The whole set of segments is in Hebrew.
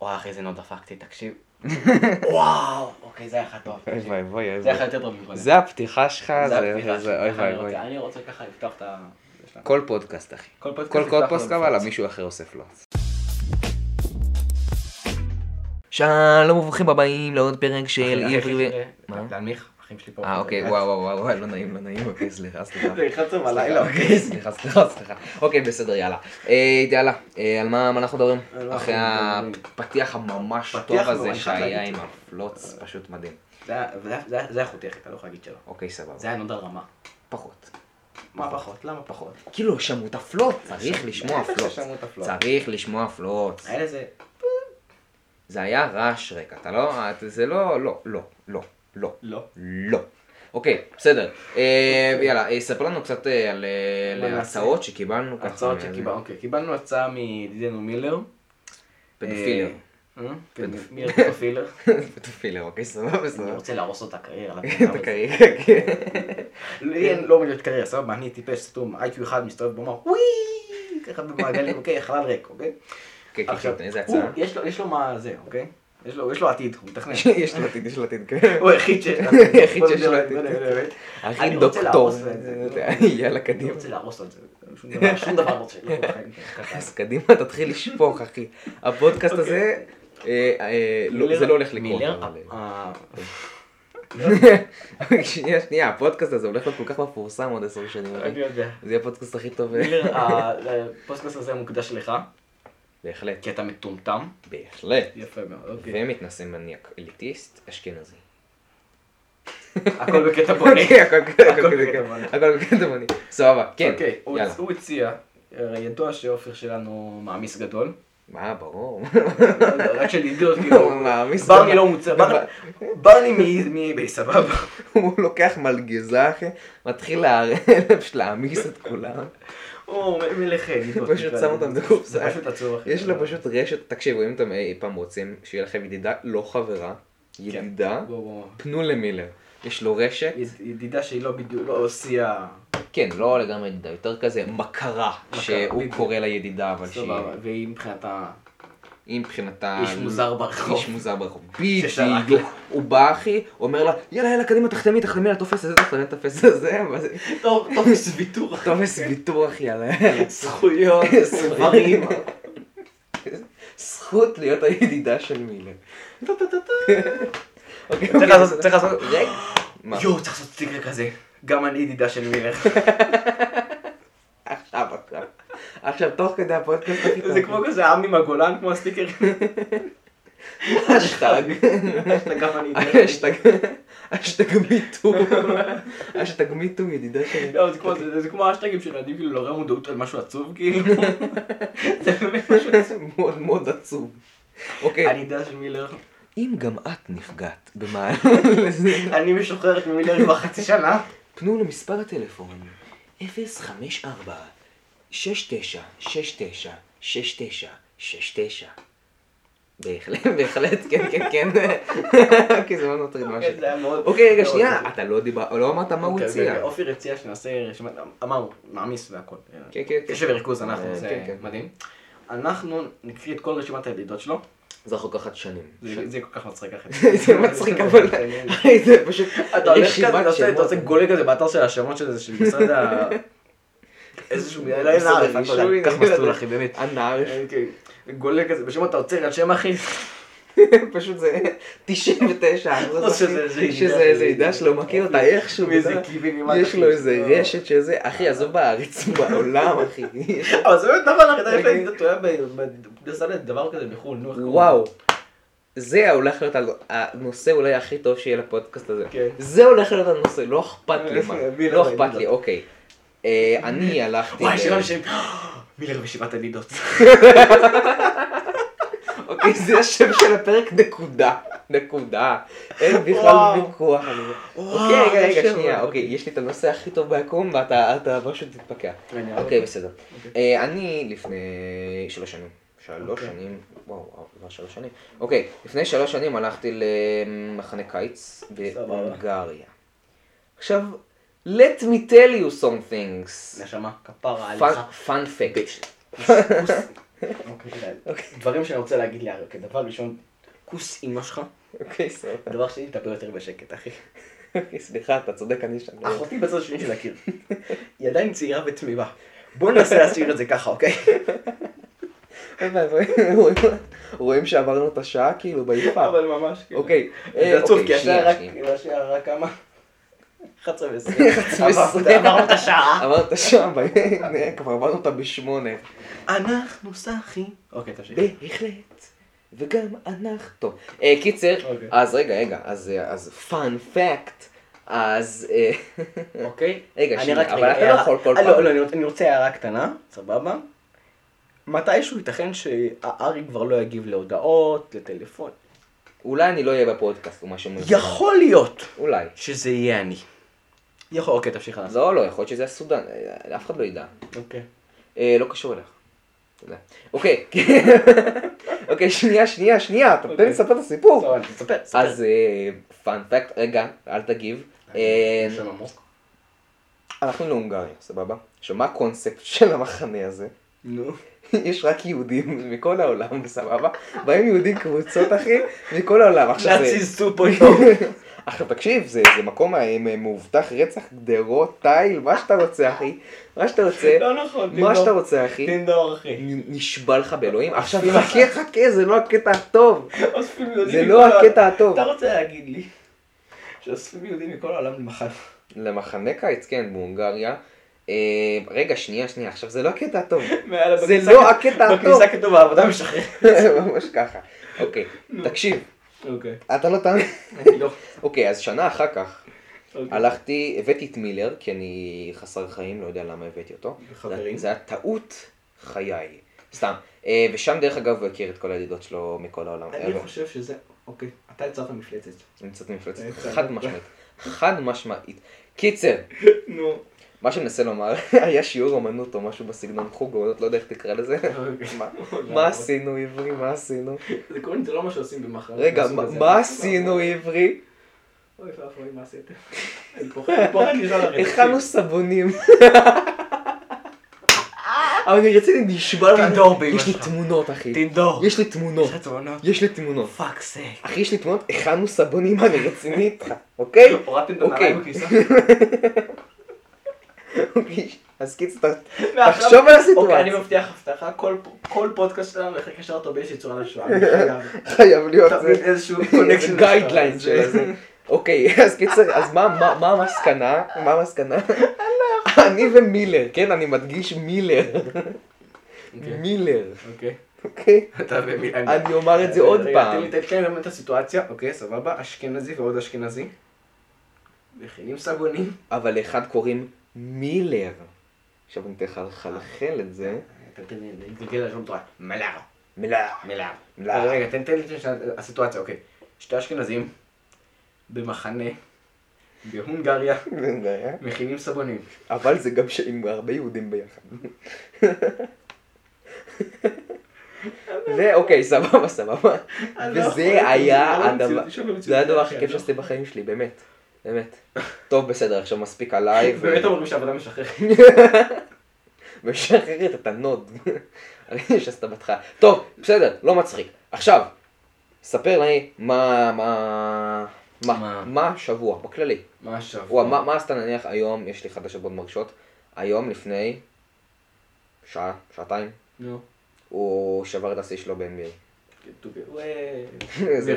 וואו, אחי, זה לא דפקתי, תקשיב. וואו, אוקיי, זה היה לך טוב. אוי תקשיב. ואבוי, אוי זה היה לך. יותר טוב מקודם. זה הפתיחה שלך, זה אוי ואבוי. רוצה- אני רוצה ככה לפתוח את ה... כל פודקאסט, אחי. כל פודקאסט אבל מפלץ. מישהו אחר אוסף לו. שלום וברוכים הבאים לעוד פרק של עברי ו... להנמיך, אחים שלי פה. אה אוקיי, וואו וואו וואו וואו, לא נעים, לא נעים, אוקיי, סליחה, סליחה. זה 11 בלילה, אוקיי, אוקיי. סליחה, סליחה, סליחה. אוקיי, בסדר, יאללה. אה, יאללה, אה, על מה אנחנו מדברים? אחרי? הפתיח הממש טוב הזה שהיה. עם הפלוץ, פשוט מדהים. זה היה- חוטי, אחי, אתה לא יכול להגיד שלא. אוקיי, סבבה. זה היה נוד על רמה. פחות. מה פחות? למה פחות? כאילו, שמעו את הפלוץ, צריך לשמוע פלוץ. צריך לשמוע פלוץ. היה לזה... זה היה רעש רקע, אתה לא, זה לא, לא, לא, לא, לא. לא. לא. אוקיי, בסדר. אה, יאללה, אה, ספר לנו קצת אה, על? הצעות שקיבלנו. הצעות שקיבלנו, אוקיי, קיבלנו הצעה מידידנו מילר. פדופילר. פד- מילר פדופילר. פדופילר, אוקיי, סבבה, אני סבבה. רוצה להרוס לו את הקריירה. את הקריירה, כן. לי אין לא מיליון קריירה, סבבה, אני טיפש, סתום, איי-קיו אחד מסתובב ואומר וואי, ככה במעגלים, אוקיי, חלל ריק, אוקיי? כן, כן, עכשיו, כן, איזה הצעה? יש לו מה זה, אוקיי? יש לו יש לו עתיד, הוא מתכנן. יש לו עתיד, יש לו עתיד, כן. הוא היחיד שיש לו היחיד בוא שיש לו עתיד. הכי אני רוצה דוקטור. יאללה, אני קדימה. רוצה להרוס לו את זה. שום דבר, לא רוצה. לא. אז קדימה, תתחיל לשפוך, אחי. הפודקאסט הזה, אה, אה, לא- זה לא הולך לקרות. אה, שנייה, שנייה, הפודקאסט הזה הולך להיות כל כך מפורסם עוד עשר שנים. אחי. אני יודע. זה יהיה הפודקאסט הכי טוב. מילר, הפודקאסט הזה מוקדש לך, בהחלט. כי אתה מטומטם. בהחלט. יפה מאוד, אוקיי. ומתנשא מניאק אליטיסט אשכנזי. הכל בקטע. אוקיי, הכל הכל בקטע בונה. סבבה, כן, אוקיי, הוא- הציע, הרי ידוע שעופר שלנו מעמיס גדול. מה, ברור. רק של ידיעות, כאילו. ברני לא מוצא, ברני- ברני מ- מאי סבבה. הוא לוקח מלגזה, אחי, מתחיל להעמיס את כולם. הוא מ- מלך ידיעות. פשוט שם אותם בקופסה. זה פשוט עצוב, אחי. יש לו פשוט רשת, תקשיבו, אם אתם אי פעם רוצים שיהיה לכם ידידה לא חברה, ידידה, בוא, בוא. פנו למילר. יש לו רשת, יד- ידידה שהיא לא בדיוק, לא הוציאה, כן, לא לגמרי ידידה, יותר כזה מכרה, שהוא. קורא לה ידידה, אבל שהיא והיא מבחינתה היא מבחינתה... איש מוזר ברחוב. איש מוזר ברחוב. בדיוק. הוא בא אחי, אומר לה, יאללה יאללה קדימה תחתמי, תחתמי על הטופס הזה, תחתמי על הטופס הזה, טופס ויתור, טופס ויתור אחי, יאללה יאללה. זכויות, דברים. זכות להיות הידידה של מילר. אוקיי, צריך אוקיי, לעשות, צריך לעשות, רגע. יואו, צריך לעשות סטיקר כזה. גם אני ידידה של מילר. עכשיו תוך כדי הפודקאסט הכי טוב. זה כמו כזה עם עם הגולן, כמו הסטיקר. האשטג. אשטג. אשטג מיטו. אשטג מיטו ידידה שלי. לא, זה כמו- האשטגים של ילדים כאילו לעורר מודעות על משהו עצוב כאילו. זה באמת משהו עצוב. מאוד מאוד עצוב. אוקיי. אני ידידה של מילר. אם גם את נפגעת במהלך לזה, אני משוחררת ממילר כבר חצי שנה. פנו למספר הטלפון 054 69 69 69 69 בהחלט, בהחלט, כן, כן, כן. כי זה מאוד מטריד משהו. אוקיי, רגע, שנייה. אתה לא דיבר, לא אמרת מה הוא אוקיי, הציע. אוקיי, אופיר הציע שנעשה רשימת, אמרנו, מעמיס והכל. כן, כן, כן. קשב וריכוז אנחנו, אה, זה כן, כן. מדהים. אנחנו נקריא את כל רשימת הידידות שלו. זה רחוק אחת שנים. זה כל כך מצחיק אחי. זה מצחיק, אבל זה פשוט רשימת אתה עושה- אתה שמות. עושה גולה כזה באתר של השמות של זה, של משרד ה... איזשהו, לא אני לא יודע, הרישוי, קח לא מסלול יודע. אחי, באמת. הנער, כן, גולה כזה, בשמות אתה עוצר על שם אחי, פשוט זה 99 או שזה-. איזה ידידה שלו, מכיר אותה איכשהו, אתה יודע, יש אתה לו? איזה לא. רשת שזה, אחי עזוב בארץ, בעולם אחי, אבל זה באמת נכון אחי, אתה יש לה ידידות, הוא היה ב- ב- עשה לה דבר כזה בחו"ל, נו, איך וואו, זה הולך להיות הנושא אולי הכי טוב שיהיה לפודקאסט הזה, כן. זה הולך להיות הנושא, לא אכפת לי מילר לא אכפת. לי, אוקיי, אה, אני הלכתי, וואי, שירה לשם, מילר ושבעת הנידות. אוקיי, זה השם של הפרק, נקודה. נקודה. אין בכלל. ויכוח אוקיי, רגע, רגע, שנייה. וואו. אוקיי, יש לי את הנושא הכי טוב ביקום, ואתה אתה פשוט תתפקע. אוקיי, בסדר. אה, אני לפני שלוש שנים. שלוש אוקיי. שנים, וואו, כבר שלוש שנים. אוקיי, לפני שלוש שנים הלכתי למחנה קיץ. בהונגריה. עכשיו, let me tell you some things. נשמה, כפרה עליך. fun fact. אוקיי, דברים שאני רוצה להגיד לי, אוקיי, דבר ראשון, כוס אימא שלך. אוקיי, סבבה. דבר שני, תדבר יותר בשקט, אחי. אוקיי, סליחה, אתה צודק, אני שם. אחותי בצד השני של הקיר. היא עדיין צעירה ותמימה. בוא ננסה להשאיר את זה ככה, אוקיי? רואים שעברנו את השעה כאילו ביפה. אבל ממש, כאילו. אוקיי, זה עצוב, אוקיי, כי. השעה רק כמה? 11 ו-20. 11 ו-20. עברנו את השעה. כבר עברנו אותה בשמונה. אנחנו סחי. אוקיי, תמשיך. בהחלט. וגם אנחנו. טוב, אה, קיצר, אוקיי. אז רגע, רגע, אז אה, פאנ פקט, אז... אה, אוקיי? רגע, שנייה, אבל אתה לא יכול כל אה, פעם. לא, לא, אני רוצה- הערה קטנה, סבבה? מתישהו ייתכן שהארי כבר לא יגיב להודעות, לטלפון. אולי אני לא אהיה בפודקאסט או משהו. יכול להיות אולי. שזה יהיה אני. יכול, אוקיי, תמשיך הלאה. לא, לא, יכול להיות שזה הסודן, אה, אף אחד לא ידע. אוקיי. אה, לא קשור אליך. אוקיי, אוקיי, שנייה, שנייה, שנייה, אתה תן לי אוקיי. לספר את הסיפור. אז פאנ פקט, רגע, אל תגיב. אה. הלכנו להונגריה, סבבה? עכשיו, מה הקונספט של המחנה הזה? נו. יש רק יהודים מכל העולם, סבבה? באים יהודים קבוצות, אחי, מכל העולם. עכשיו זה... נאצי סופו עכשיו תקשיב, זה, זה מקום אה, מאובטח רצח גדרות, תיל, מה שאתה רוצה, אחי. מה שאתה רוצה, לא נכון, מה שאתה רוצה, אחי. טינדור, אחי. נשבע לך באלוהים. עכשיו חכה, חכה, זה לא הקטע הטוב. זה לא. הקטע הטוב. אתה רוצה להגיד לי שאוספים יהודים מכל העולם למחנה. למחנה קיץ, כן, בהונגריה. אה, רגע, שנייה, שנייה, עכשיו זה לא הקטע הטוב. זה לא הקטע הטוב. בכניסה כתוב העבודה משחרר. ממש ככה. אוקיי, תקשיב, אוקיי. אתה לא תאמין. אני לא. אוקיי, אז שנה אחר כך אוקיי. הלכתי, הבאתי את מילר, כי אני חסר חיים, לא יודע למה הבאתי אותו. חברים. זה היה טעות חיי. סתם. אה, ושם דרך אגב הוא הכיר את כל הידידות שלו מכל העולם. אני חושב שזה, אוקיי, אתה יצרת מפלצת. נמצאת מפלצת אתה חד. משמעית. חד משמעית. קיצר, נו. מה שאני מנסה לומר, היה שיעור אומנות או משהו בסגנון חוג אומנות, לא יודע איך תקרא לזה. מה- מה עשינו עברי? מה עשינו? זה קוראים, זה לא מה שעושים במחר. רגע, מה- עשינו עברי? אוי ואבוי, מה עשיתם? אני פוחד, לשאול לכם. הכנו סבונים. אבל אני רציתי נשבע לך. תנדור באמא יש לי שלך. תמונות אחי. תנדור. יש לי תמונות. יש לך תמונות? יש לי תמונות. פאק סק. אחי יש לי תמונות, הכנו סבונים, אני רציני איתך, אוקיי? הורדתם את אוקיי. הנעליים בכניסה? אוקיי, אז מעכשיו- תחשוב על אוקיי, אני הסיטואציה. מבטיח הבטחה, כל- כל פודקאסט שלנו איך לקשר אותו באיזושהי צורה לשואה. אני חייב. להיות. איזשהו connection. guideline של זה. אוקיי, אז קיצר, אז מה- המסקנה? מה המסקנה? אני ומילר, כן? אני מדגיש מילר. מילר, אוקיי. אוקיי? אני אומר את זה עוד פעם. תן לי- גם את הסיטואציה, אוקיי, סבבה, אשכנזי ועוד אשכנזי. מכינים סבונים. אבל לאחד קוראים מילר. עכשיו אני אתן לך לחלחל את זה. נתגלגל לשון תורה. מלאר. מילר. מלאר. מלאר. רגע, תן לי את הסיטואציה, אוקיי. שתי אשכנזים במחנה בהונגריה מכינים סבונים. אבל זה גם עם הרבה יהודים ביחד. ואוקיי, סבבה, סבבה. לא וזה היה זה לא הדבר, לא זה הדבר הכי כיף שעשיתי בחיים שלי, באמת. באמת. טוב, בסדר, עכשיו מספיק עליי. ו- באמת אומרים שהעבודה משחררת. משחררת את הנוד. אני שעשת בהתחלה. טוב, בסדר, לא מצחיק. עכשיו, ספר לי מה, מה, מה, מה? השבוע, בכללי. מה השבוע? מה, מה עשית נניח היום, יש לי חדשות מאוד מרגשות, היום לפני שעה, שעתיים, נו. הוא שבר את השיא שלו ב-NBA. זה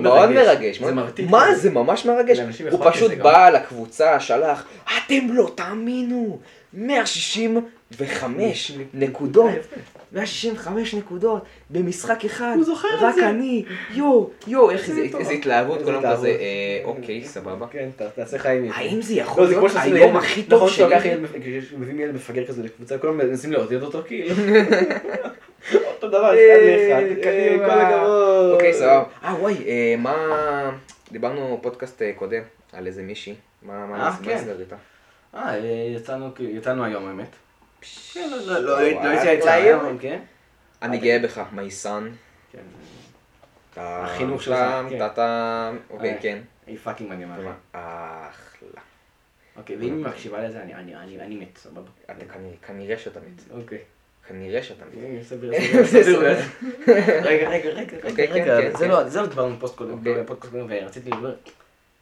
מאוד מרגש. מאוד-. מה. זה ממש מרגש. הוא פשוט. בא לקבוצה, שלח, אתם לא תאמינו, 165 נקודות, 165 נקודות במשחק אחד, הוא זוכר את רק זה. אני, יו, יו, איך איזה זה- טוב. איזה התלהבות, כל היום כזה. אה, אוקיי, סבבה. כן, תעשה חיים. האם זה לא, יכול להיות היום הכי טוב נכון שאתה לוקח שלי? ילד, כשמביאים ילד מפגר כזה לקבוצה, כולם מנסים לעודד אותו כאילו. אותו דבר, אחד לאחד, קדימה, כל הכבוד. אוקיי, סבבה. אה, וואי, אה, מה... דיברנו פודקאסט אה, קודם על איזה מישהי. מה אה, כן. נסגר איתה? אה, יצאנו, יצאנו היום האמת. כן, לא, לא, לא, לא הייתי יצא יום. היום, כן? אני גאה בך, מייסן. כן. החינוך שלך, כן. אתה-. אוקיי, אה. כן. היא fucking מדהימה. אחלה. אוקיי, ואם היא מקשיבה לזה, אני- מת, סבבה. כנראה- שאתה מת. אוקיי. כנראה שאתה מבין. אה, סביר, סביר, סביר. רגע, רגע, רגע, אוקיי, רגע, כן, רגע, כן, זה כן. לא, דיברנו קודם, אוקיי. בפודקאסט קודם, ורציתי לדבר.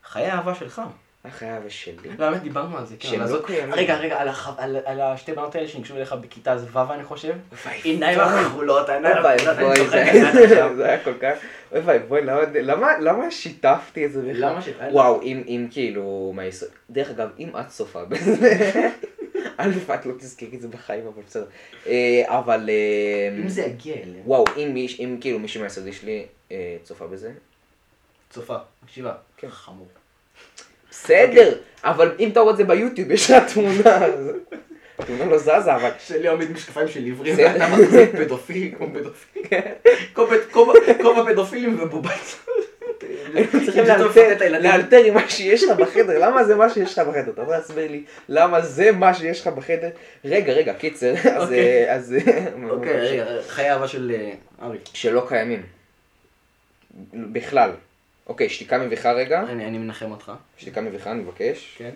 חיי האהבה שלך. חיי האהבה שלי. לא, האמת דיברנו על זה, כן. שהם לא קיימים. רגע, רגע, על השתי בנות האלה שניגשו אליך בכיתה ו' אני חושב. עיניים הכחולות, העיניים אוי הכחולות, זה- היה כל כך, אוי ואבוי, למה- שיתפתי את זה בכלל? למה ש- וואו, אם כאילו, דרך אגב, אם את צופה בזה, א', את לא תזכרי את זה בחיים, אבל בסדר. אה, אבל, אה, אם זה יגיע אליהם. וואו, אם כאילו מישהו מהיסודי שלי אה, צופה בזה, צופה, מקשיבה. כן. חמור. בסדר, אבל אם אתה רואה את זה ביוטיוב, יש לך תמונה, התמונה לא זזה, אבל שלי עומד משקפיים של עיוורים. ואתה מחזיק פדופיל כמו פדופיל. כובע פדופילים ובובת. צריכים שטוב לאלתר- עם מה שיש לך בחדר, למה זה מה שיש לך בחדר? אתה יכול להסביר לי למה זה מה שיש לך בחדר? רגע, רגע, קיצר, אז... אוקיי. אה. אוקיי, רגע, חיי אהבה של אה, ארי. שלא קיימים. בכלל. אוקיי, שתיקה מביכה רגע. אני אני מנחם אותך. שתיקה מביכה, אני מבקש. כן.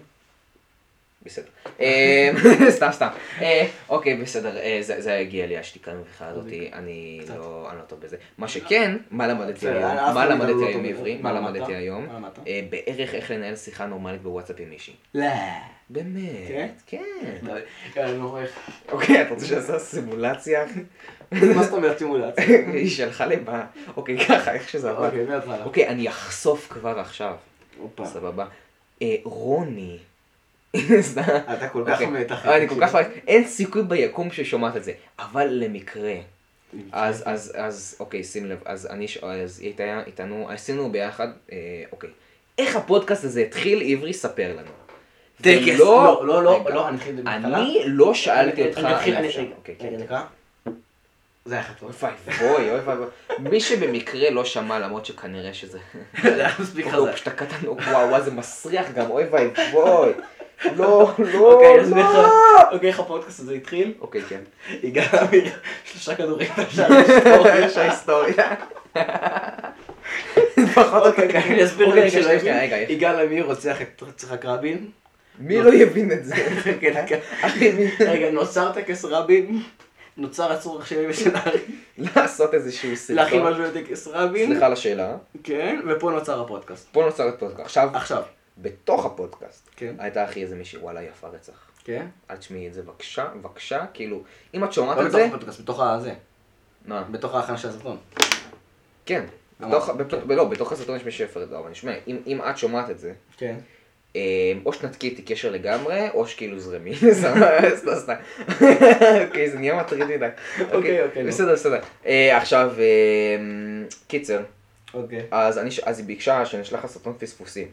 בסדר. אה, סתם, סתם. אה, אוקיי, בסדר, אה, זה הגיע לי, השתיקה המביכה הזאת, אני קצת. לא אני לא טוב בזה. מה שכן, מה למדתי היום? מה למדתי לא היום עברי? מה למדתי למדת? היום? בערך איך לנהל שיחה נורמלית בוואטסאפ עם מישהי. לא. באמת. כן? כן. אני לא רואה איך. אוקיי, אתה רוצה שנעשה סימולציה? מה זאת אומרת סימולציה? היא שלחה ב... אוקיי, ככה, איך שזה עבד. אוקיי, מההתחלה. אוקיי, אני אחשוף כבר עכשיו. סבבה. רוני. אתה כל כך אוקיי. מתח. אני כל כך... אין סיכוי ביקום ששומעת את זה. אבל למקרה. אז, אז, אז, אוקיי, שים לב, אז אני, ש- אז היא הייתה איתנו, עשינו ביחד, אה, אוקיי. איך הפודקאסט הזה התחיל, עברי, ספר לנו. טקס. לא, לא, לא. לא, אני אתחיל בהתחלה. אני לא שאלתי אותך... אני אתחיל, אני. רגע, אוקיי, כן. זה היה חטוף. אוי ואבוי, אוי ואבוי. מי שבמקרה לא שמע, למרות שכנראה שזה... זה היה מספיק הוא חזק. פשוט קטן, וואו, וואו, זה מסריח גם, אוי ואבוי. לא, לא, אוקיי, לא. לך. אוקיי, איך הפודקאסט הזה התחיל? אוקיי, כן. יגאל עמיר, שלושה כדורים בשער. יש ההיסטוריה. פחות אוקיי, אוקיי, אני אסביר אוקיי, למי שלא הבין. רגע. יגאל עמיר רוצח את יצחק רבין. מי לא יבין את זה? כן, כן. מי... רגע, נוצר טקס רבין, נוצר הצורך שלי ושל ארי, לעשות איזשהו להכין סרטון. משהו לטקס רבין, סליחה על השאלה. כן, ופה נוצר הפודקאסט. פה נוצר את פודקאסט. עכשיו, עכשיו, בתוך הפודקאסט, כן, הייתה אחי איזה מישהי, וואלה, יפה רצח. כן, אל תשמעי את זה בבקשה, בבקשה, כאילו, אם את שומעת לא את בתוך זה, הפודקאסט, בתוך הזה, מה? בתוך ההכנה של הסרטון. כן. בתוך, בפ- לא, בתוך הסרטון יש שיפר את זה, אבל נשמע, אם אם את שומעת את זה, כן. אה, או שנתקי איתי קשר לגמרי, או שכאילו זרמי. סתם, סתם, סתם. אוקיי, זה נהיה מטריד מדי. אוקיי, אוקיי, נו. בסדר, בסדר. אה, עכשיו, אה, קיצר, אוקיי, אז אני היא ביקשה שאני אשלח לה סרטון פספוסים.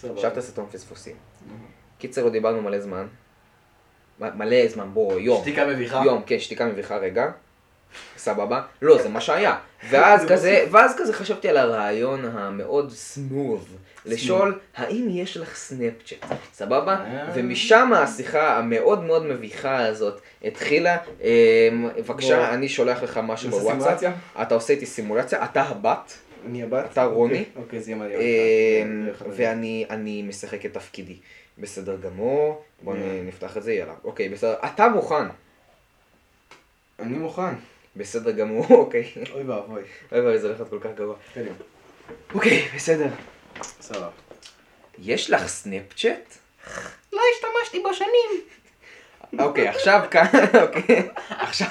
סבבה. שלחת סרטון פספוסים. קיצר, לא דיברנו מלא זמן. מלא זמן, בוא, יום. שתיקה מביכה. יום, כן, שתיקה מביכה רגע. סבבה? לא, זה מה שהיה. ואז זה כזה, ואז כזה חשבתי על הרעיון המאוד סמוב. לשאול, האם יש לך סנאפצ'אט? סבבה? אה. ומשם השיחה המאוד מאוד מביכה הזאת התחילה. אמ. בבקשה, אני שולח לך משהו בוואטסאפ. אתה עושה איתי סימולציה, אתה הבת, אני הבת. אתה רוני. אוקיי, זה יהיה מדהים. ואני אני משחק את תפקידי. בסדר גמור, בוא Yeah. נפתח את זה, יאללה. אוקיי, בסדר. אתה מוכן. אני מוכן. בסדר גמור, אוקיי. אוי ואבוי. אוי ואבוי, זה הולך כל כך. קדימה. אוקיי, בסדר. סבבה. יש לך סנאפצ'אט? לא השתמשתי בו שנים. אוקיי, עכשיו כאן, אוקיי. עכשיו,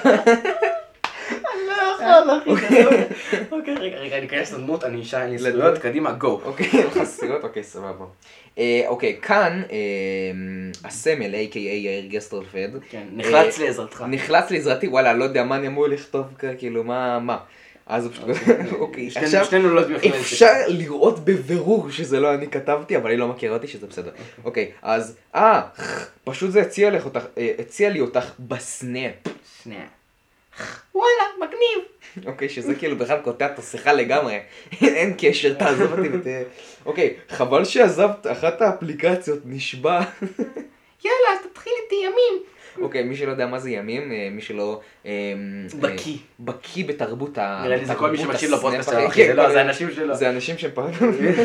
אני לא יכול, אחי. אוקיי, רגע, רגע, אני אכנס לדמות, אני אשאל לי לדמות? זכויות, קדימה, גו. אוקיי, אין לך סירות? אוקיי, סבבה. אה, אוקיי, כאן אה, הסמל, a.k.a יאיר גסטרפד, כן, נחלץ לעזרתך. נחלץ לעזרתי, וואלה, לא יודע מה אני אמור לכתוב, כאילו, מה, מה. אז הוא פשוט, אוקיי, שנינו- עכשיו, שנינו לא יודעים איך לנהל אפשר לראות בבירור שזה לא אני כתבתי, אבל היא לא מכירה אותי, שזה בסדר. אוקיי, אז, אה, פשוט זה הציע אה, לי אותך בסנאפ. שנייה. וואלה, מגניב. אוקיי, שזה כאילו בכלל קוטע את השיחה לגמרי, אין קשר, תעזוב אותי ות... אוקיי, חבל שעזבת אחת האפליקציות, נשבע. יאללה, אז תתחיל איתי ימים. אוקיי, מי שלא יודע מה זה ימים, אה, מי שלא... אה, בקיא. אה, בקיא בתרבות ה... נראה לי זה כל מי שמקשיב לפודקאסט שלנו, אחי, אחי, זה לא, כן, זה אנשים שלו. זה אנשים שפעם...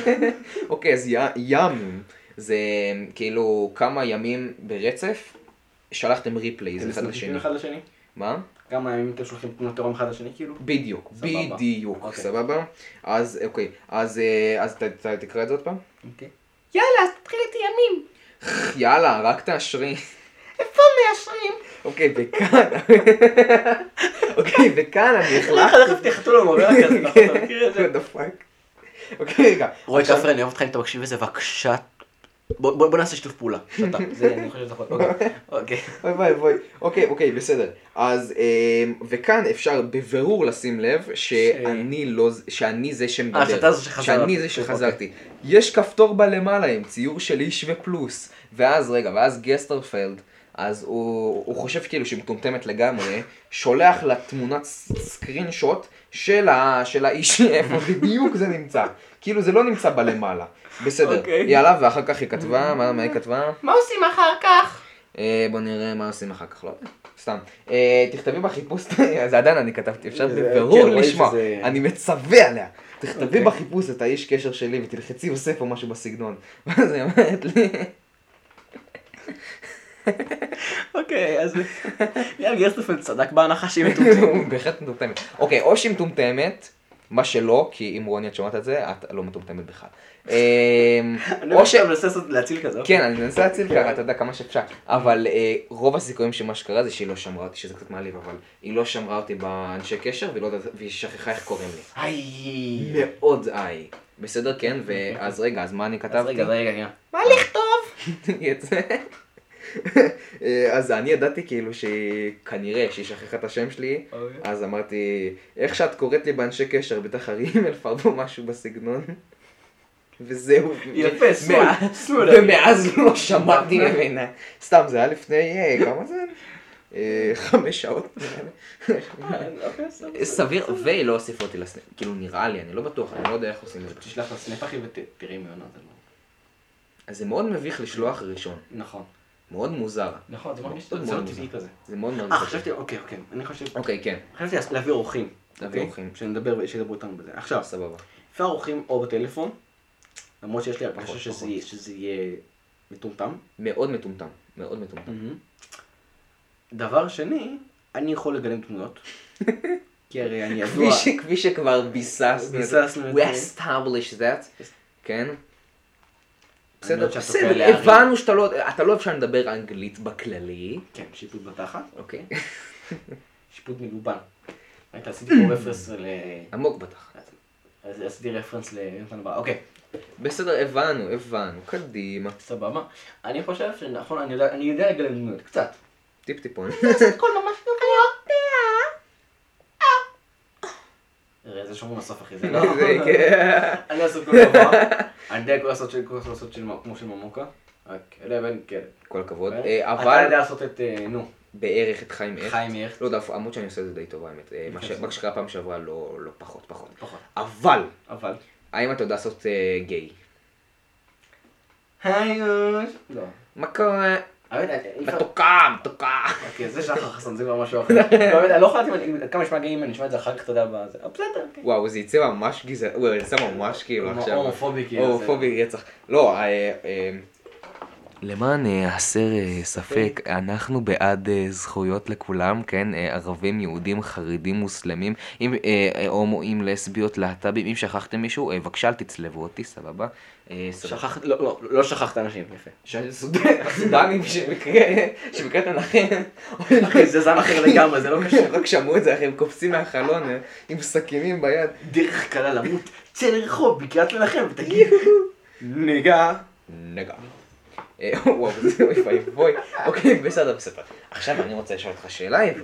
אוקיי, אז י- ימים, זה כאילו כמה ימים ברצף, שלחתם replies. אחד לשני? מה? כמה ימים אתם שולחים תמונות עירום אחד לשני כאילו? בדיוק, סבבה. בדיוק, אוקיי. סבבה? אז אוקיי, אז אה, אז ת- ת- תקרא את זה עוד פעם. אוקיי. יאללה, אז תתחיל איתי ימים. יאללה, רק תאשרי. איפה מאשרים? אוקיי, וכאן, אוקיי, וכאן אני איך החלטתי, חטפתי חתול המורה כזה, נכון? אתה מכיר את זה? אוקיי, רגע. רועי כפרי, אני אוהב אותך אם אתה מקשיב לזה, בבקשה. בוא נעשה שיתוף פעולה. שאתה, זה אני חושב שזה נכון. אוקיי. אוקיי. אוי. אוקיי, אוקיי, בסדר. אז, אמ, וכאן אפשר בבירור לשים לב שאני לא, שאני זה שמדבר. אה. שאני זה שחזרתי. יש כפתור בלמעלה עם ציור של איש ופלוס. ואז, רגע, ואז גסטרפלד, אז הוא, הוא חושב כאילו שהיא מטומטמת לגמרי, שולח לה תמונת סקרין שוט של, ה, של האיש, איפה בדיוק זה נמצא. כאילו זה לא נמצא בלמעלה. בסדר. אוקיי. יאללה, ואחר כך היא כתבה, מה, מה היא כתבה? מה עושים אחר כך? אה, בוא נראה מה עושים אחר כך, לא יודע, סתם. אה, תכתבי בחיפוש, זה עדיין אני כתבתי, אפשר זה- בבירור כן, לשמוע, שזה- אני מצווה עליה. תכתבי אוקיי. בחיפוש את האיש קשר שלי ותלחצי יוסף או משהו בסגנון. ואז היא אומרת לי, אוקיי, אז ליאל גרסטפלד צדק בהנחה שהיא מטומטמת. בהחלט מטומטמת. אוקיי, או שהיא מטומטמת, מה שלא, כי אם רוני את שומעת את זה, את לא מטומטמת בכלל. אני או ש... עכשיו מנסה להציל כזה. כן, אני מנסה להציל ככה, אתה יודע, כמה שאפשר. אבל אה, רוב הסיכויים שמה שקרה זה שהיא לא שמרה אותי, שזה קצת מעליב, אבל היא לא שמרה אותי באנשי קשר, והיא לא שכחה איך קוראים לי. היי. מאוד איי. בסדר, כן, ואז רגע, אז מה אני אז כתבתי? רגע, רגע, רגע. מה לכתוב? אה, אז אני ידעתי כאילו שהיא, כנראה שהיא שכחה את השם שלי, אוקיי. אז אמרתי, איך שאת קוראת לי באנשי קשר, בטח הרימל פרדו משהו בסגנון. וזהו. יפה, שמאל. ומאז לא שמעתי ממנה. סתם, זה היה לפני, אה, כמה זה? אה, חמש שעות. אוקיי, סבבה. סביר, והיא לא הוסיפה אותי לסנאפ, כאילו נראה לי, אני לא בטוח, אני לא יודע איך עושים את זה. תשלח לה סנאפ אחי ותראי מי עונה זה לא. אז זה מאוד מביך לשלוח ראשון, נכון. מאוד מוזר. נכון, זה מרגיש מאוד זה לא טבעי כזה. זה מאוד מאוד אה, מוזר. חשבתי, אוקיי, אוקיי. אני חושב... אוקיי, כן, חשבתי להביא אורחים. להביא אוקיי? אורחים. שנדבר, שידברו איתנו בזה. עכשיו, סבבה. אפשר אורחים או בטלפון, למרות שיש לי הרגשה שזה. יהיה- מטומטם. מאוד מטומטם, מאוד מטומטם. דבר שני, אני יכול לגלם תמונות. כי הרי אני ידוע... כפי שכבר ביססנו, את זה. ביססנו את we established that, כן? בסדר, בסדר. הבנו שאתה לא, אתה לא אפשר לדבר אנגלית בכללי, כן, שיפוט בתחת. אוקיי? שיפוט מלובן. ראית, עשיתי פה רפרנס ל... עמוק בתחת. אז עשיתי רפרנס ליונתן הבא. אוקיי, בסדר, הבנו, הבנו, קדימה. סבבה. אני חושב שנכון, אני יודע- אני יודע לגלם דמויות, קצת. טיפ טיפון. הכל ממש גבוה. זה שומרים בסוף אחי, זה לא... זה, כן. אני לא אעשה כל גבוה. אני יודע לעשות כמו של ממוקה. רק, אלה בין, כן. כל הכבוד. אה, אתה אבל יודע לעשות את, אה, נו, בערך את חיים איך. חיים איך. לא יודע, עמוד שאני עושה את זה די טוב האמת. אה, מה שקרה פעם שעברה לא לא פחות, פחות. פחות. אבל, אבל. האם אתה יודע לעשות אה, גיי? היי יוש. לא. מה קורה? אי אפשר... מתוקה, מתוקה. אוקיי, זה שחר חסון, זה כבר משהו אחר. אני לא יכול לדעת אם- כמה נשמע גאים, אני אשמע את זה אחר כך, אתה יודע, בזה. אבל בסדר, אוקיי. וואו, זה יצא ממש גזעני, הוא יצא ממש כאילו עכשיו. הומופובי כאילו. הומופובי רצח. לא, אה, אה, למען אה, הסר אה, ספק, אנחנו בעד אה, זכויות לכולם, כן? ערבים, יהודים, חרדים, מוסלמים, אם הומואים, לסביות, להט"בים, אם שכחתם מישהו, בבקשה אל תצלבו אותי, סבבה? שכחת, לא, לא, לא שכחת אנשים, יפה. הסודנים שבמקרה, שבמקרה תנחם, אחי, זה זן אחר לגמרי, זה לא קשור. רק שמעו את זה, אחי, הם קופצים מהחלון עם סכינים ביד. דרך קלה למות, צא לרחוב בקריאת מנחם ותגיד, ניגה. נגע. אה, וואו, זה אוי ואבוי. אוקיי, בסדר, בסדר. עכשיו אני רוצה לשאול אותך שאלה, יב.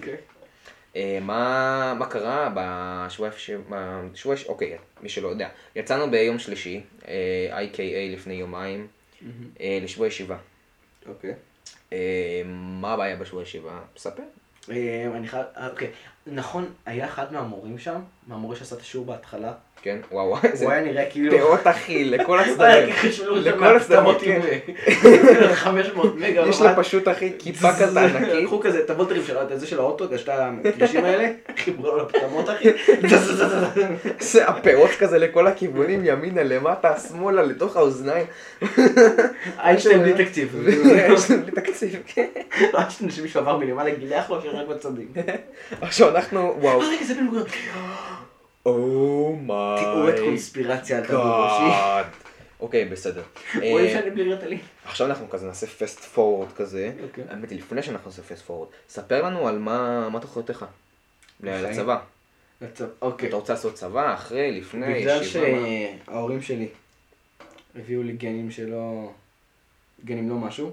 אה, מה מה קרה בשבוע, ש- בשבוע, ש- אוקיי, מי שלא יודע. יצאנו ביום שלישי, אה, IKA לפני יומיים, לשבוע ישיבה. אוקיי. מה הבעיה בשבוע ישיבה? ספר. אני חייב, אוקיי. נכון, היה אחד מהמורים שם, מהמורה שעשה את השיעור בהתחלה, כן, וואו, וואו, הוא היה נראה כאילו... פאות אחי, לכל הצדדים. לכל הצדדים, כן. 500 מגה. יש לה פשוט אחי כיפה כזה ענקית. לקחו כזה את הוולטרים של זה של האוטו, את שתי הכבישים האלה, חיברו לו לפטמות אחי. זה הפאות כזה לכל הכיוונים, ימינה, למטה, שמאלה, לתוך האוזניים. איינשטיין בלי תקציב. לנו בלי תקציב, כן. איינשטיין שמישהו עבר מלמעלה גילח לו שרק בצדים. עכשיו אנחנו, וואו. אומיי. תיאוריית קונספירציה על כדור ראשי. אוקיי, בסדר. רואים אה, שאני בלי רטלי. עכשיו אנחנו כזה נעשה פסט פורוורד כזה. אוקיי. האמת היא, לפני שאנחנו נעשה פסט פורוורד, ספר לנו על מה תוכניותיך. בחיים? לצבא. אוקיי. אתה רוצה לעשות צבא, אחרי, לפני, בגלל? שההורים שלי הביאו לי גנים שלא... גנים לא משהו.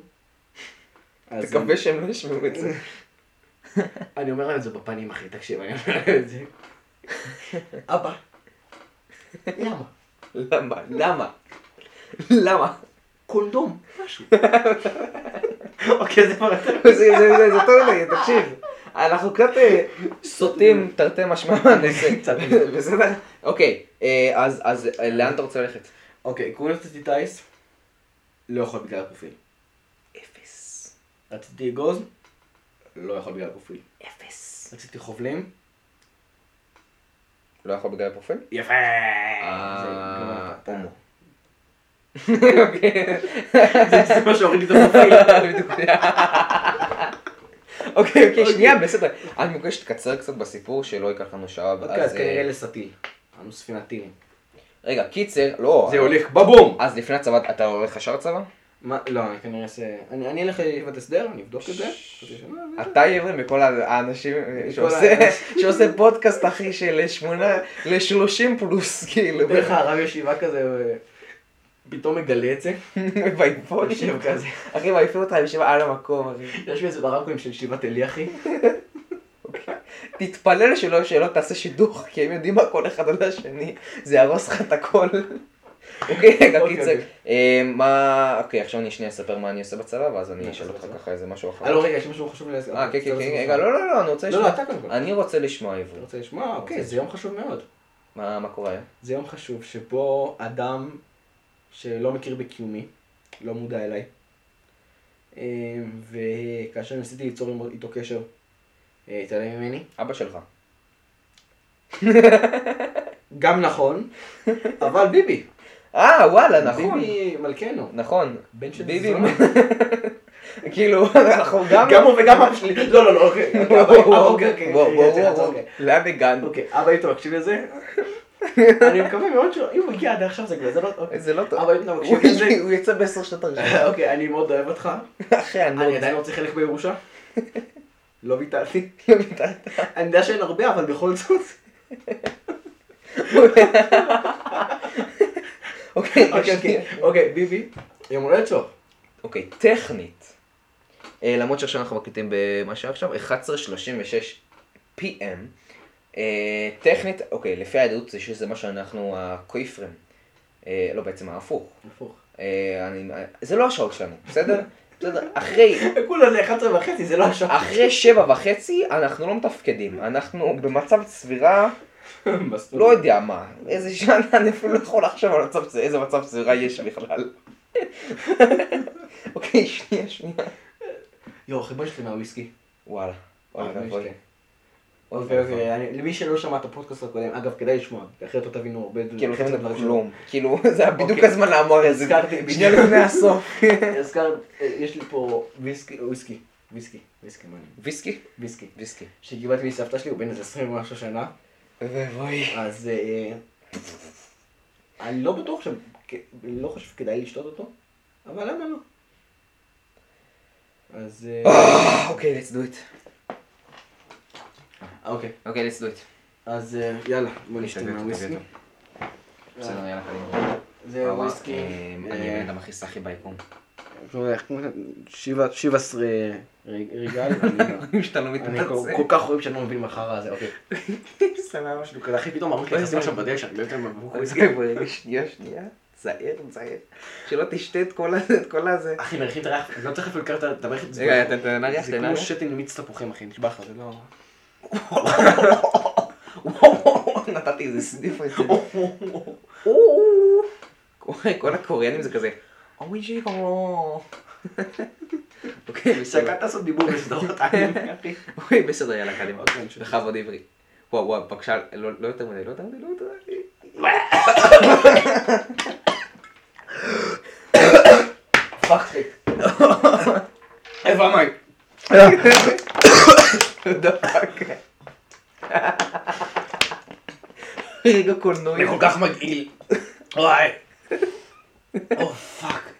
תקווה שהם לא ישמעו את זה. אני אומר להם את זה בפנים, אחי, תקשיב, אני אומר להם את זה. אבא, למה? למה? למה? למה? קונדום, משהו. אוקיי, זה כבר. זה זה- זה- זה טוב לי, תקשיב. אנחנו קצת אה, סוטים תרתי משמע מהנושא. קצת. בסדר? אוקיי, אה, אז אז אה, לאן אתה רוצה ללכת? אוקיי, קוראים לי טיס, לא יכול בגלל הפרופיל. אפס. רציתי אגוז, לא יכול בגלל הפרופיל. אפס. רציתי חובלים, לא יכול בגלל הפרופיל? יפה! הומו. זה זה מה שהוריד לי את הפרופיל. בדיוק. אוקיי, אוקיי, שנייה, בסדר. אני מבקש שתקצר קצת בסיפור שלא ייקח לנו שעה. אוקיי, אז אה, כנראה לסטיל. אנו ספינת טילים. רגע, קיצר, לא. זה הולך בבום! אז לפני הצבא, אתה הולך ישר לצבא? מה, לא, אני כנראה אעשה... אני אני אלך לישיבת הסדר, אני אבדוק את זה. ו- אתה יברם מכל האנשים שעושה- שעושה פודקאסט אחי של שמונה ל-30 פלוס כאילו. דרך הרב ישיבה כזה, פתאום מגלה את זה. ויפול יושב כזה. אחי ויפול אותך בישיבה על המקום אחי. יש לי איזה ברמקולים של ישיבת עלי, אחי. תתפלל שלא תעשה שידוך כי הם יודעים מה כל אחד על השני זה יהרוס לך את הכל. אוקיי רגע אוקיי, קיצר אוקיי. אה, מה אוקיי עכשיו אני שנייה אספר מה אני עושה בצבא ואז אני אשאל אתה אותך? ככה איזה משהו אחר. אה, לא, רגע, יש משהו חשוב לי. אה כן כן כן רגע לא לא לא אני רוצה לא, לא, לשמוע. אתה. אני רוצה לשמוע אתה עברית. רוצה לשמוע? אוקיי, זה יום חשוב מאוד. מה קורה היום? זה יום חשוב שבו אדם שלא מכיר בקיומי, לא מודע אליי, אה, וכאשר ניסיתי ליצור איתו קשר, התעלם ממני. אבא שלך. גם נכון, אבל ביבי. אה וואלה נכון. ביבי מלכנו. נכון. בן של ביבי. כאילו אנחנו גם. גם הוא וגם אבא שלי. לא, לא, לא, אוקיי. אוקיי, אוקיי. לאן הגענו? אוקיי, אבא איתו מקשיב לזה. אני מקווה מאוד שהוא, אם הוא הגיע עד עכשיו זה כבר, זה לא, אוקיי. זה לא טוב. אבא איתו הוא- מקשיב לזה. הוא יצא בעשר שנות הראשונה. אוקיי, אני מאוד אוהב אותך. אחי אני אני לא עדיין רוצה חלק בירושה. לא ויתרתי. רוצה. אני יודע שאין הרבה, אבל בכל זאת. אוקיי, אוקיי, שנייה. אוקיי, אוקיי, ביבי, יום הולדת שלו. אוקיי, טכנית. אה, למרות שעכשיו אנחנו מקליטים במה שהיה עכשיו, 11:36 PM. אה, טכנית, אוקיי, לפי העדות זה שזה מה שאנחנו הקויפרים. אה, לא, בעצם ההפוך. הפוך. אה, אני- זה לא השעות שלנו, בסדר? בסדר, אחרי, כולה זה 11 וחצי, זה לא השעה. אחרי שבע וחצי אנחנו לא מתפקדים, אנחנו במצב צבירה, לא יודע מה, איזה שנה, אני אפילו לא יכול לחשוב על מצב, איזה מצב צבירה יש בכלל. אוקיי, שנייה, שנייה. יואו, אחי, בוא נשתה מהוויסקי. וואלה. אה, אוקיי. אוקיי, למי שלא שמע את הפודקאסט הקודם, אגב, כדאי לשמוע, אחרת לא תבינו הרבה כאילו, חצי אין שלו. כלום. כאילו, זה היה בדיוק אוקיי. הזמן לאמור את זה. שנייה. לפני הסוף. הזכרת, אה, יש לי פה ויסקי, וויסקי, ויסקי, ויסקי, מה אני? ויסקי? ויסקי. ויסקי. שקיבלתי מסבתא שלי, הוא בן איזה 20 ומשהו שנה. אוי ואבוי. אז אה, אני לא בטוח ש... אני לא חושב שכדאי לשתות אותו, אבל למה לא? אז... אה, אה, אוקיי, let's do it. אוקיי, אוקיי, let's do it. אז יאללה, בוא נשתה מהוויסקי. בסדר, יאללה, קדימה. זה וויסקי. אני הבן אדם הכי סאחי ביקום. עשרה ריג- ריגל. אני- שאתה לא אני מתנצל. כל- כל כך אוהב שאני לא מבין מה חרא הזה, אוקיי. סבבה. משהו כזה, אחי, פתאום אמרו לי נכנסים עכשיו בדרך שאני באמת מבוק וויסקי. רגע, שנייה, שנייה. זהר, זהר. שלא תשתה את כל הזה. אחי, מריחים את הריח, אני לא צריך אפילו לקרוא את המערכת. רגע, ת- תנריח, זה כמו תנריח. שתן מיץ תפוחים, אחי, נשבע לך, זה לא... נתתי איזה סניף. כל הקוריאנים זה כזה, אוי שירו. אוקיי, בסדר. שקעת לעשות דיבור בסדרות אנימה, אחי. אוקיי, בסדר, יאללה, קדימה. אוקיי. בכבוד עברי. וואו, וואו, בבקשה, לא לא יותר מדי, לא יותר מדי, לא יותר מדי. fuck איפה המים? דפק. רגע קולנועי. אני כל כך מגעיל. וואי. או פאק.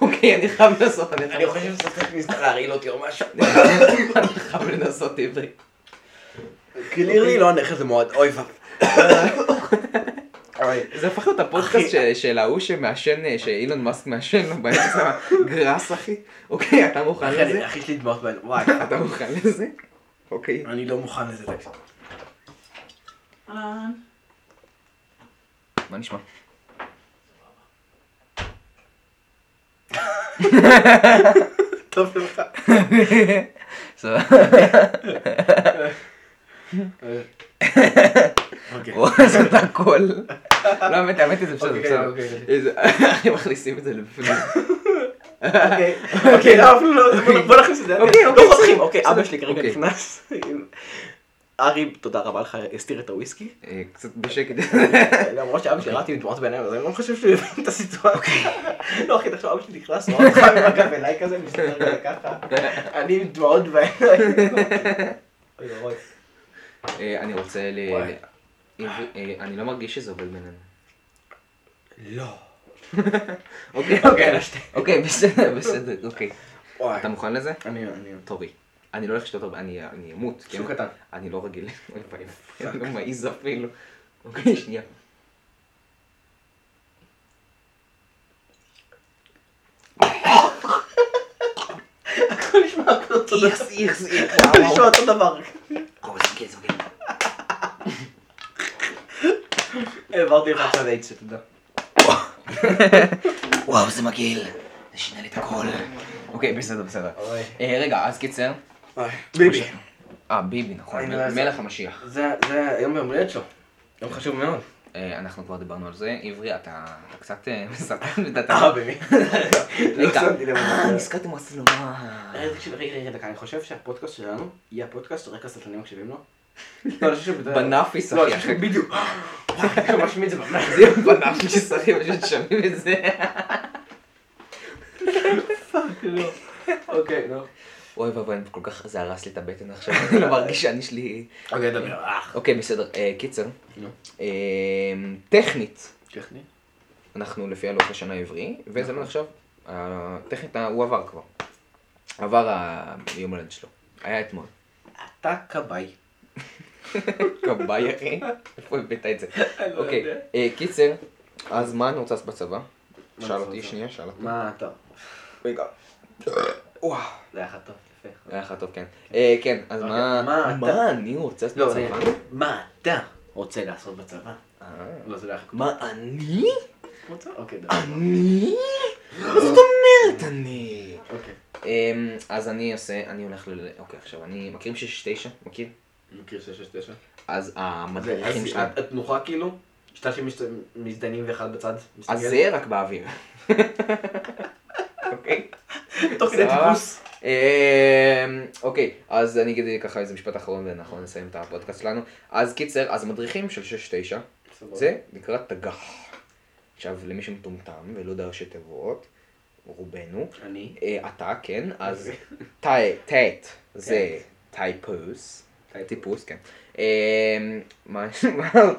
אוקיי, אני חייב לנסות, אני חושב שסוף ניסתה להרעיל אותי או משהו. אני חייב לנסות עברי. קלירי לא הנכס מאוד, אוי ואבוי. אוי. זה הפך להיות הפודקאסט של- ההוא שמעשן, אה, שאילון מאסק מעשן לו באמצע גראס אחי. אוקיי, אתה מוכן לזה? אחי יש לי דמעות בעין, וואי. אתה מוכן לזה? אוקיי. אני לא מוכן לזה, תקשיב. מה נשמע? טוב לך. סבבה. אוקיי. הוא עושה את הכל. לא, האמת, האמת, זה בסדר, אוקיי, בסדר. אוקיי. איזה- הם מכניסים את זה לפנים. אוקיי, אוקיי, לא, לא, בוא- נכניס את זה. אוקיי, אוקיי, לא אוקיי. אבא שלי כרגע אוקיי. נכנס. ארי, תודה רבה לך, הסתיר את הוויסקי. אה, קצת בשקט. למרות שאבא שלי ראיתי עם דמעות בעיניים, אז אני לא חושב שהוא הבין את הסיטואציה. לא, אחי, תחשוב, אבא שלי נכנס, נורא חם עם הגב אליי כזה, מסתכל כזה ככה. אני עם דמעות בעיניים. אה, אני רוצה ל... אה, אני לא מרגיש שזה עובד בינינו. לא. אוקיי, אוקיי, אוקיי. אוקיי, בסדר, בסדר, אוקיי. אתה מוכן לזה? אני, אני... טובי. אני לא הולך לשתות הרבה, אני אמות. כן? קטן. אני לא רגיל. אני לא מעז אפילו. אוקיי, שנייה. הכל נשמע אותו דבר. איכס, איכס, איכס. הכל נשמע אותו דבר. כן. העברתי לך עכשיו איידס, שתדע. וואו, זה מגעיל. זה שינה לי את הכל. אוקיי, בסדר, בסדר. אה, רגע, אז קיצר. ביבי. אה, ביבי, נכון. זה- מלך המשיח. זה היום יום הולדת שלו. יום חשוב מאוד. אה, אנחנו כבר דיברנו על זה. עברי, אתה קצת אה, מסרטן את אה, ביבי. לא רגע, לב. אה, נזכרתי מה עשינו. אה. רגע, רגע, דקה, אני חושב שהפודקאסט שלנו יהיה הפודקאסט שרק הסטלנים מקשיבים לו. לא. בנאפיס, לא, אחי. בדיוק. משמיע את זה בנאפיס. זה בנאפיס, אחי, פשוט שומעים את זה. לא. אוקיי, נו. אוי ואבוי, אני כל כך, זה הרס לי את הבטן עכשיו, אני לא מרגיש שאני שלי... אוקיי, דבר. אח. אוקיי, בסדר. אה, קיצר. אה, טכנית, טכני. אנחנו לפי הלוח השנה העברי, וזה לא נחשב, הטכנית הוא עבר כבר. עבר היום הולדת שלו. היה אתמול. אתה כבאי. כבאי אחי? איפה הבאת את זה? לא אוקיי. אה, קיצר, אז מה לעשות בצבא? שאל אותי? שנייה, שאל אותי. מה אתה? רגע. וואו. זה היה לך טוב. היה לך טוב, כן. אה, כן, אז אוקיי, מה... מה אתה- מה אני רוצה לעשות לא, בצבא? מה אתה רוצה לעשות בצבא? אה. לא, זה לא היה לך מה אני? רוצה? אוקיי, דבר. אני? מה זאת אומרת אני? אוקיי. אמ, אז אני עושה, אני הולך ל... אוקיי, עכשיו, אני... מכירים 669? מכיר? מכיר 669. אז המדריכים שלהם... התנוחה כאילו, שתיים מזדיינים ואחד בצד. אז זה רק באוויר. אוקיי. תוך כדי. טיפוס. אמ, אוקיי, אז אני אגיד ככה איזה משפט אחרון ואנחנו נסיים את הפודקאסט שלנו. אז קיצר, אז מדריכים של 6-9, זה נקרא תגח. עכשיו, למי שמטומטם ולא יודע ראשי תיבות, רובנו, אני. אה, אתה, כן, אז טי- טט זה כן. טייפוס, טיפוס, כן. אמ, מה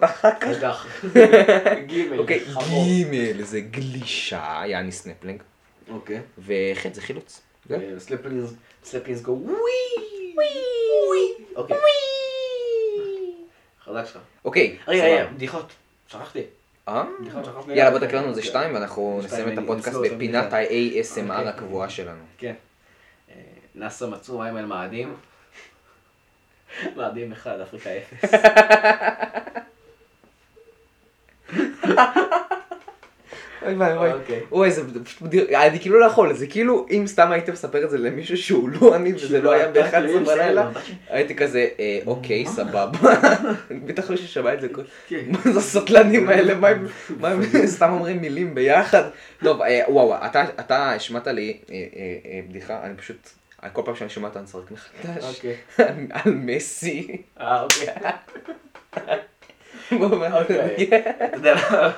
אחר כך? גימל. אוקיי. גימל זה גלישה, יעני סנפלינג, אוקיי. וחי"ת זה חילוץ. זהו. סנפלינג, סנפלינג go. ווי. ווי. אוקיי. חזק שלך. אוקיי, רגע, סבבה. רגע, בדיחות. שכחתי. אה? יאללה בוא תקרא לנו איזה שתיים ואנחנו נסיים את הפודקאסט בפינת. ה-ASMR אוקיי. הקבועה שלנו. כן. אה, נאסא מצאו מים על מאדים. מאדים אחד, אפריקה אפס. אוי ואבוי. אוקיי. אוי, זה פשוט מדהים, אני כאילו לא יכול, זה כאילו, אם סתם היית מספר את זה למישהו שהוא לא אני, וזה לא היה ב-11 בלילה, הייתי כזה, אה, אוקיי, סבבה. בטח מישהו שמע את זה, כן. מה זה הסטלנים האלה, מה הם- סתם אומרים מילים ביחד. טוב, אה, וואו, אתה- השמעת לי אה, אה, אה, בדיחה, אני פשוט, כל פעם שאני שומע אותה אני צוחק מחדש, אוקיי. על מסי. אה, אוקיי. אוקיי. אתה יודע מה-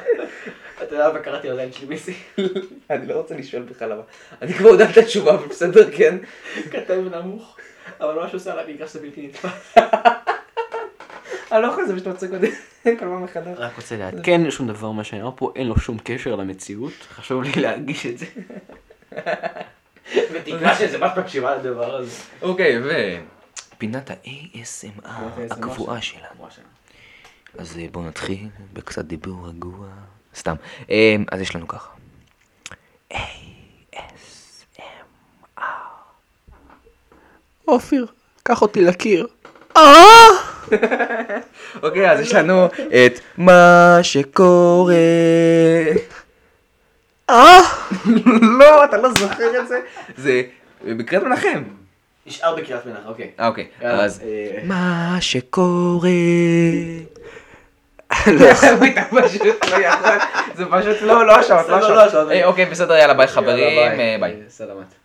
אתה יודע מה קראתי לילד שלי מיסי? אני לא רוצה לשאול בכלל למה. אני כבר יודע את התשובה, אבל בסדר, כן. כתב נמוך, אבל מה שהוא עושה על המגרש זה בלתי נתפס. אני לא יכול, זה פשוט מצחיק אותי כל פעם מחדש. רק רוצה לעדכן, שום דבר מה שנאמר פה, אין לו שום קשר למציאות. חשוב לי להדגיש את זה. ותקווה שזה ממש מקשיבה לדבר הזה. אוקיי, ו... פינת ה-ASMR הקבועה שלנו. אז אה, בואו נתחיל בקצת דיבור רגוע. סתם. אה, אז יש לנו ככה. ASMR. אופיר, קח אותי לקיר. אוקיי, אז יש לנו את מה שקורה. אה? לא, אתה לא זוכר את זה? זה בקריאת מנחם. נשאר בקריאת מנחם, אוקיי. אה, אוקיי, אז... אה, מה שקורה. פשוט לא יכול, זה פשוט לא, לא השעות, לא לא השעות. אה, אוקיי, בסדר, יאללה, ביי חברים, אה, ביי. סלמת.